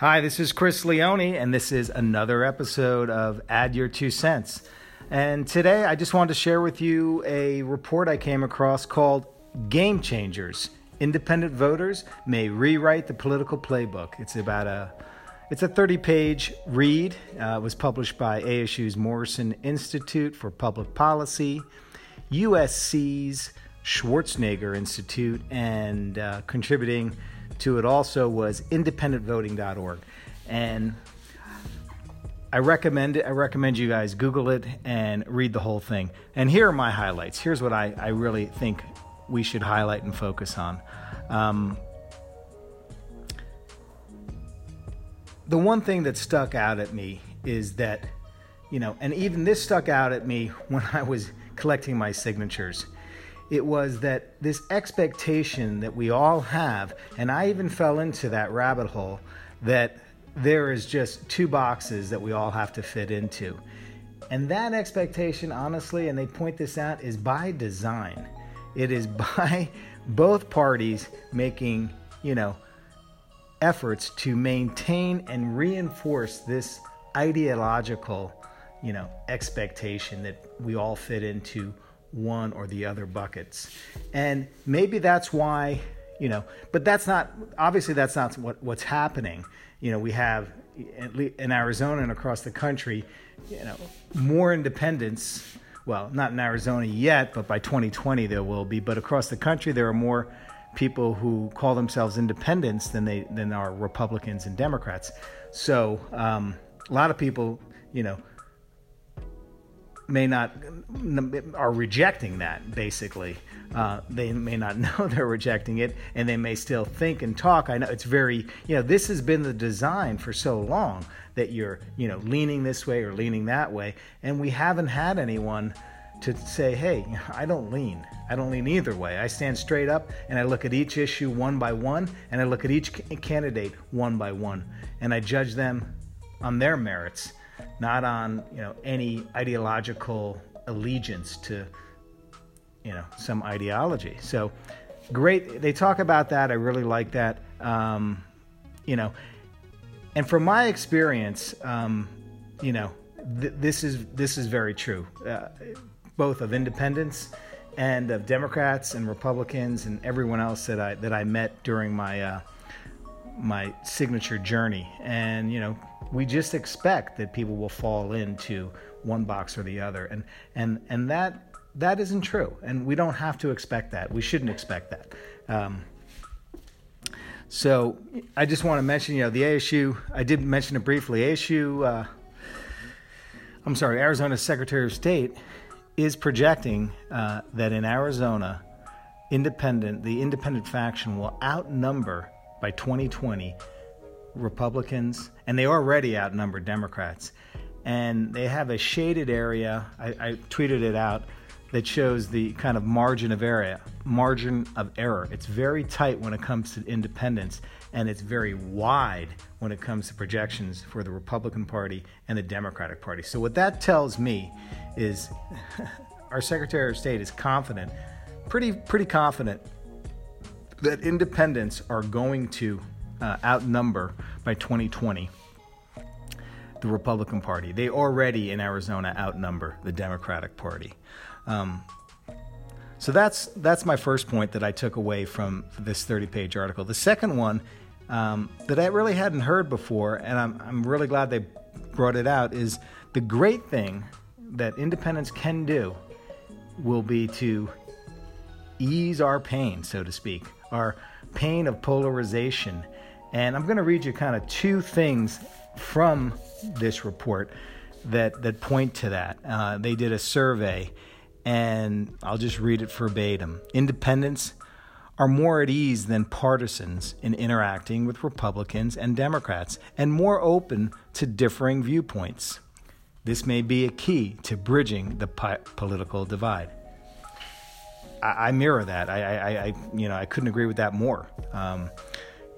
Hi, this is Chris Leone, and this is another episode of Add Your Two Cents. And today I just wanted to share with you a report I came across called Game Changers Independent Voters May Rewrite the Political Playbook. It's about a it's a 30 page read. Uh, it was published by ASU's Morrison Institute for Public Policy, USC's Schwarzenegger Institute, and uh, contributing to it also was independentvoting.org. And I recommend it. I recommend you guys Google it and read the whole thing. And here are my highlights. Here's what I, I really think we should highlight and focus on. Um, the one thing that stuck out at me is that, you know, and even this stuck out at me when I was collecting my signatures it was that this expectation that we all have, and I even fell into that rabbit hole, that there is just two boxes that we all have to fit into. And that expectation, honestly, and they point this out, is by design. It is by both parties making, you know, efforts to maintain and reinforce this ideological, you know, expectation that we all fit into one or the other buckets. And maybe that's why, you know, but that's not, obviously, that's not what, what's happening. You know, we have in Arizona and across the country, you know, more independence. Well, not in Arizona yet, but by 2020 there will be. But across the country, there are more people who call themselves independents than they than are Republicans and Democrats. So um, a lot of people, you know, may not are rejecting that basically. Uh, they may not know they're rejecting it and they may still think and talk. I know it's very you know this has been the design for so long that you're you know leaning this way or leaning that way and we haven't had anyone to say hey i don't lean. I don't lean either way. I stand straight up and i look at each issue one by one and i look at each candidate one by one and i judge them on their merits not on you know any ideological allegiance to you know some ideology. So great, they talk about that. I really like that. Um, you know, and from my experience, um, you know, th- this is this is very true, uh, both of independents and of Democrats and Republicans and everyone else that I that I met during my uh, my signature journey. And you know, we just expect that people will fall into one box or the other. And and and that that isn't true. And we don't have to expect that. We shouldn't expect that. Um, so i just want to mention you know the asu i did mention it briefly. Asu uh, i'm sorry arizona secretary of state is projecting uh, that in arizona independent the independent faction will outnumber by 2020 Republicans, and they already outnumber Democrats. And they have a shaded area. I, I tweeted it out that shows the kind of margin of error. Margin of error. It's very tight when it comes to independents, and it's very wide when it comes to projections for the Republican Party and the Democratic Party. So what that tells me is our Secretary of State is confident, pretty pretty confident that independents are going to uh, outnumber by 2020 the Republican Party. They already in Arizona outnumber the Democratic Party. Um, so that's that's my first point that I took away from this 30-page article. The second one um, that I really hadn't heard before, and I'm I'm really glad they brought it out, is the great thing that independents can do will be to ease our pain, so to speak, our pain of polarization and I'm going to read you kind of two things from this report that, that point to that. Uh, they did a survey, and I'll just read it verbatim. Independents are more at ease than partisans in interacting with Republicans and Democrats, and more open to differing viewpoints. This may be a key to bridging the po- political divide. I, I mirror that. I, I, I, you know, I couldn't agree with that more. Um,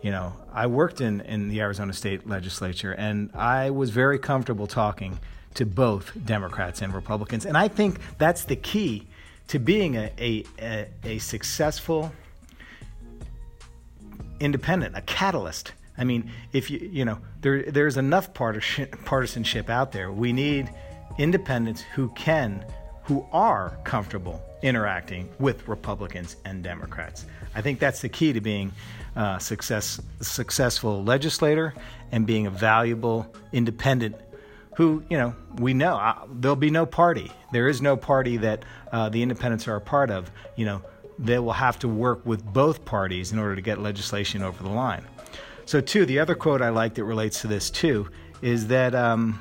you know, I worked in, in the Arizona state legislature and I was very comfortable talking to both Democrats and Republicans. And I think that's the key to being a, a, a, a successful independent, a catalyst I mean, if you you know there there's enough partisanship out there. We need independents who can, who are comfortable interacting with Republicans and Democrats. I think that's the key to being a success successful legislator and being a valuable independent. Who you know we know there'll be no party. There is no party that uh, the independents are a part of. You know they will have to work with both parties in order to get legislation over the line. So, two, the other quote I like that relates to this too is that, um,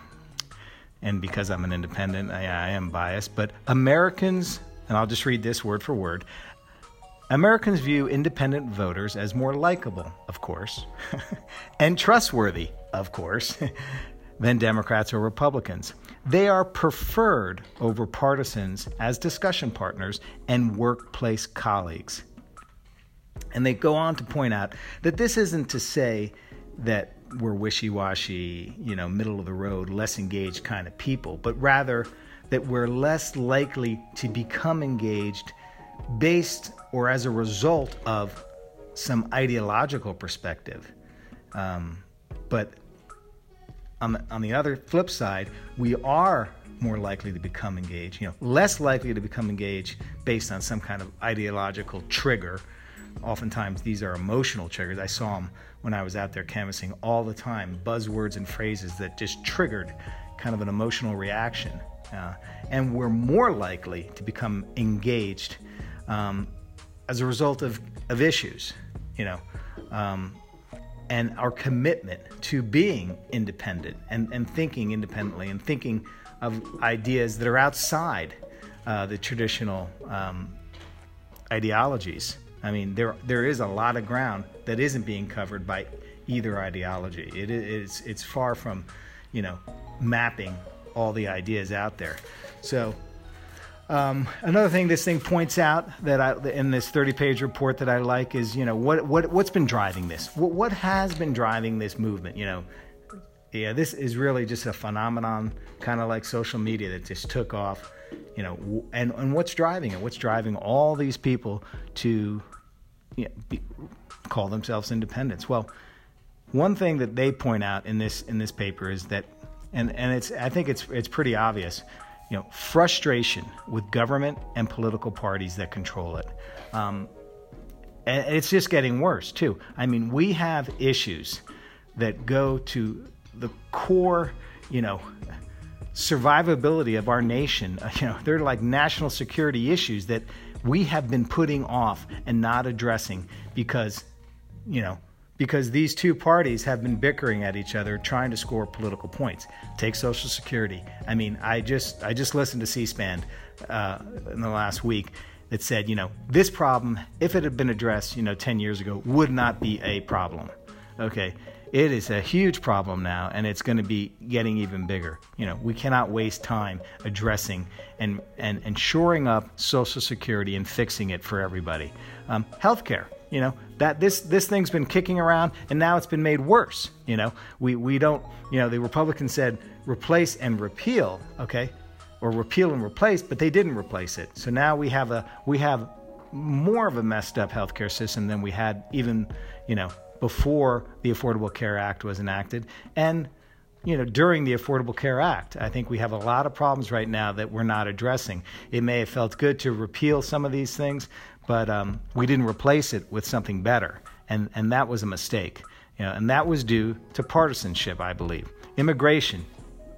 and because I'm an independent, I, I am biased, but Americans, and I'll just read this word for word Americans view independent voters as more likable, of course, and trustworthy, of course, than Democrats or Republicans. They are preferred over partisans as discussion partners and workplace colleagues. And they go on to point out that this isn't to say that we're wishy washy, you know, middle of the road, less engaged kind of people, but rather that we're less likely to become engaged based or as a result of some ideological perspective. Um, but on the, on the other flip side, we are more likely to become engaged, you know, less likely to become engaged based on some kind of ideological trigger oftentimes these are emotional triggers. I saw them when I was out there canvassing all the time, buzzwords and phrases that just triggered kind of an emotional reaction. Uh, and we're more likely to become engaged um, as a result of, of issues, you know, um, and our commitment to being independent and, and thinking independently and thinking of ideas that are outside uh, the traditional um, ideologies. I mean, there there is a lot of ground that isn't being covered by either ideology. It is it's far from, you know, mapping all the ideas out there. So. Um, another thing this thing points out that I, in this 30-page report that I like is, you know, what what what's been driving this? What, what has been driving this movement? You know, yeah, this is really just a phenomenon, kind of like social media that just took off. You know, and and what's driving it? What's driving all these people to you know, be, call themselves independents. Well, one thing that they point out in this in this paper is that, and and it's I think it's it's pretty obvious, you know, frustration with government and political parties that control it. Um, and it's just getting worse too. I mean, we have issues that go to the core, you know, survivability of our nation. You know, they're like national security issues that we have been putting off and not addressing because, you know, because these two parties have been bickering at each other trying to score political points. Take Social Security. I mean, I just I just listened to C-SPAN uh, in the last week that said, you know, this problem, if it had been addressed, you know, 10 years ago, would not be a problem. Okay, it is a huge problem now, and it's going to be getting even bigger. You know, we cannot waste time addressing and, and, and shoring up Social Security and fixing it for everybody. Um, healthcare, you know, that this this thing's been kicking around, and now it's been made worse. You know, we we don't, you know, the Republicans said replace and repeal, okay, or repeal and replace, but they didn't replace it. So now we have a we have more of a messed up healthcare system than we had even, you know, before the Affordable Care Act was enacted. And you know, during the Affordable Care Act. I think we have a lot of problems right now that we're not addressing. It may have felt good to repeal some of these things, but um, we didn't replace it with something better, and and that was a mistake. You know, and that was due to partisanship, I believe. Immigration,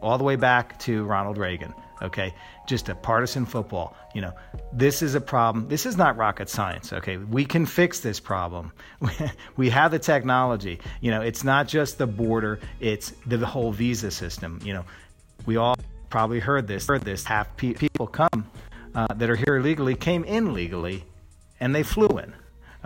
all the way back to Ronald Reagan okay? Just a partisan football. You know, this is a problem. This is not rocket science, okay? We can fix this problem. we have the technology. You know, it's not just the border, it's the whole visa system. You know, we all probably heard this. Heard this. Half pe- people come uh, that are here illegally came in legally, and they flew in.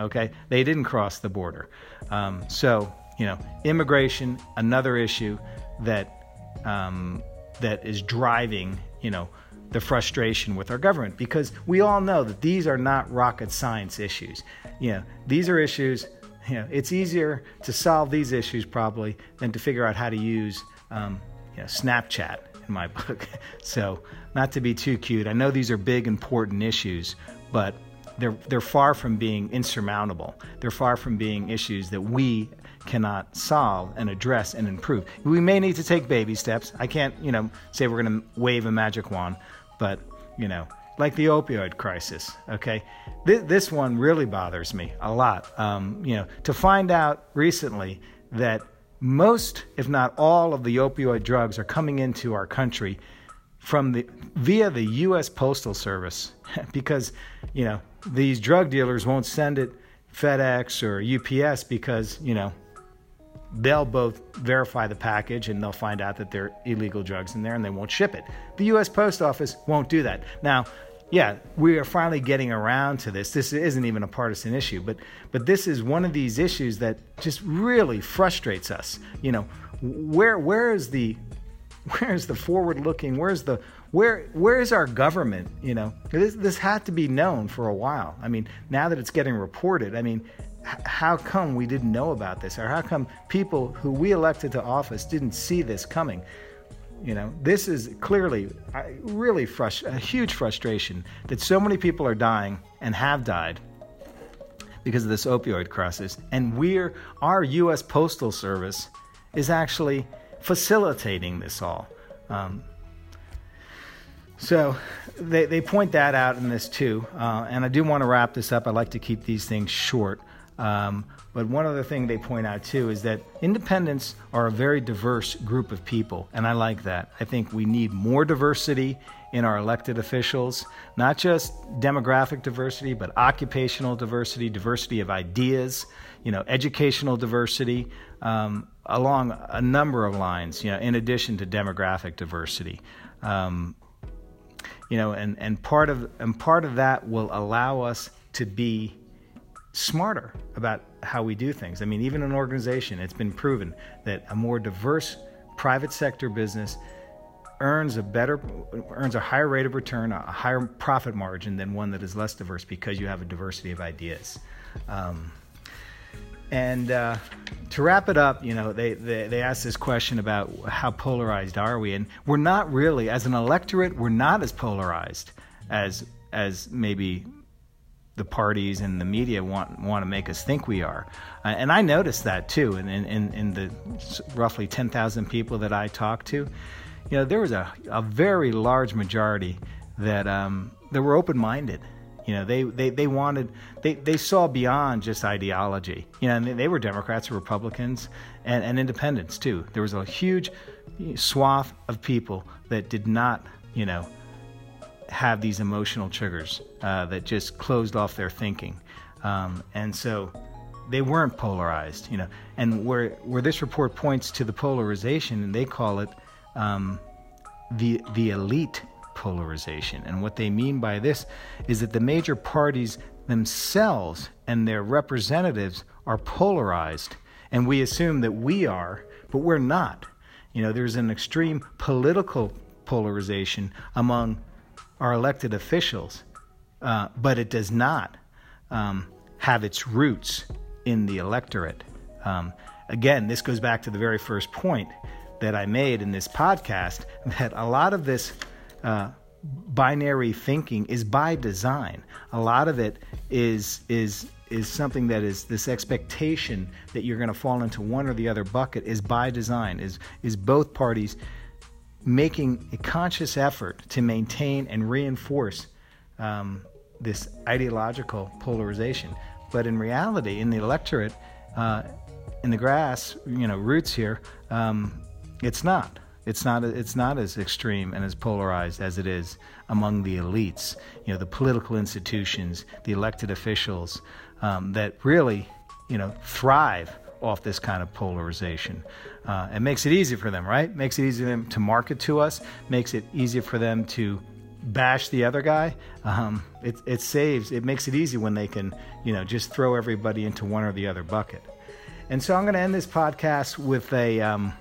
Okay, they didn't cross the border. Um, so you know, immigration, another issue that um, that is driving you know, the frustration with our government because we all know that these are not rocket science issues. You know, these are issues, you know, it's easier to solve these issues probably than to figure out how to use um, you know, Snapchat in my book. so, not to be too cute, I know these are big, important issues, but they're, they're far from being insurmountable. They're far from being issues that we cannot solve and address and improve. We may need to take baby steps. I can't, you know, say we're going to wave a magic wand, but, you know, like the opioid crisis, okay? This, this one really bothers me a lot. Um, you know, to find out recently that most, if not all, of the opioid drugs are coming into our country from the via the U.S. Postal Service because you know these drug dealers won't send it FedEx or UPS because you know they'll both verify the package and they'll find out that there are illegal drugs in there and they won't ship it. The U.S. Post Office won't do that. Now, yeah, we are finally getting around to this. This isn't even a partisan issue, but but this is one of these issues that just really frustrates us. You know, where where is the where's the forward looking? Where's the where where is our government? You know, this this had to be known for a while. I mean, now that it's getting reported, I mean, h- how come we didn't know about this, or how come people who we elected to office didn't see this coming? You know, this is clearly really frust- a huge frustration that so many people are dying and have died because of this opioid crisis, and we're our U.S. Postal Service is actually facilitating this all. Um, so they, they point that out in this too. Uh, and I do want to wrap this up. I like to keep these things short. Um, but one other thing they point out too is that independents are a very diverse group of people, and I like that. I think we need more diversity in our elected officials, not just demographic diversity, but occupational diversity, diversity of ideas, you know, educational diversity, um, along a number of lines, you know, in addition to demographic diversity. Um, you know, and, and part of and part of that will allow us to be smarter about how we do things. I mean, even an organization, it's been proven that a more diverse private sector business earns a better earns a higher rate of return, a higher profit margin than one that is less diverse because you have a diversity of ideas. Um, and uh, to wrap it up, you know, they, they, they asked this question about how polarized are we, and we're not really, as an electorate, we're not as polarized as as maybe the parties and the media want want to make us think we are. Uh, and I noticed that too. And in, in, in, the roughly 10,000 people that I talked to, you know, there was a, a very large majority that um, that were open minded. You know, they, they, they wanted, they, they saw beyond just ideology. You know, and they were Democrats, Republicans, and, and independents too. There was a huge swath of people that did not, you know, have these emotional triggers uh, that just closed off their thinking. Um, and so they weren't polarized, you know. And where, where this report points to the polarization, and they call it um, the, the elite polarization. And what they mean by this is that the major parties themselves and their representatives are polarized. And we assume that we are, but we're not. You know, there's an extreme political polarization among our elected officials, uh, but it does not um, have its roots in the electorate. Um, again, this goes back to the very first point that I made in this podcast that a lot of this uh, binary thinking is by design. A lot of it is is is something that is this expectation that you're going to fall into one or the other bucket is by design. Is is both parties making a conscious effort to maintain and reinforce um, this ideological polarization. But in reality, in the electorate, uh, in the grass, you know, roots here, um, it's not. It's not. It's not as extreme and as polarized as it is among the elites. You know, the political institutions, the elected officials um, that really, you know, thrive off this kind of polarization. Uh, it makes it easy for them, right? Makes it easy for them to market to us. Makes it easier for them to bash the other guy. Um, it, it saves. It makes it easy when they can, you know, just throw everybody into one or the other bucket. And so I'm going to end this podcast with a um,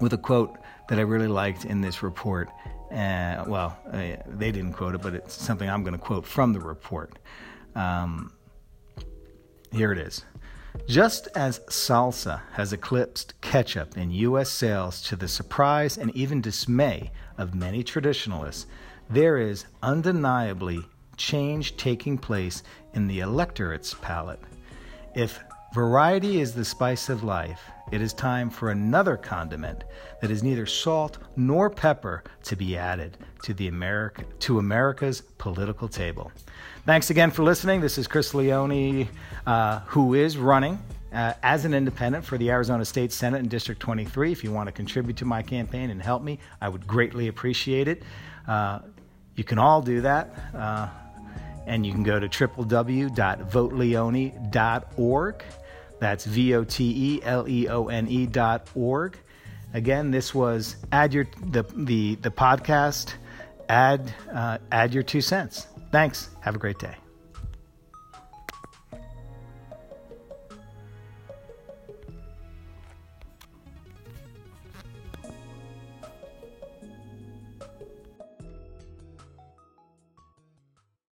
with a quote that I really liked in this report. Uh, well, uh, they didn't quote it, but it's something I'm going to quote from the report. Um, here it is. Just as salsa has eclipsed ketchup in U.S. sales to the surprise and even dismay of many traditionalists, there is undeniably change taking place in the electorate's palate. If Variety is the spice of life. It is time for another condiment that is neither salt nor pepper to be added to the America to America's political table. Thanks again for listening. This is Chris Leone, uh, who is running uh, as an independent for the Arizona State Senate in District 23. If you want to contribute to my campaign and help me, I would greatly appreciate it. Uh, you can all do that. Uh, and you can go to www.voteleone.org. That's V O T E L E O N E dot org. Again, this was add your the the the podcast. Add uh, add your two cents. Thanks. Have a great day.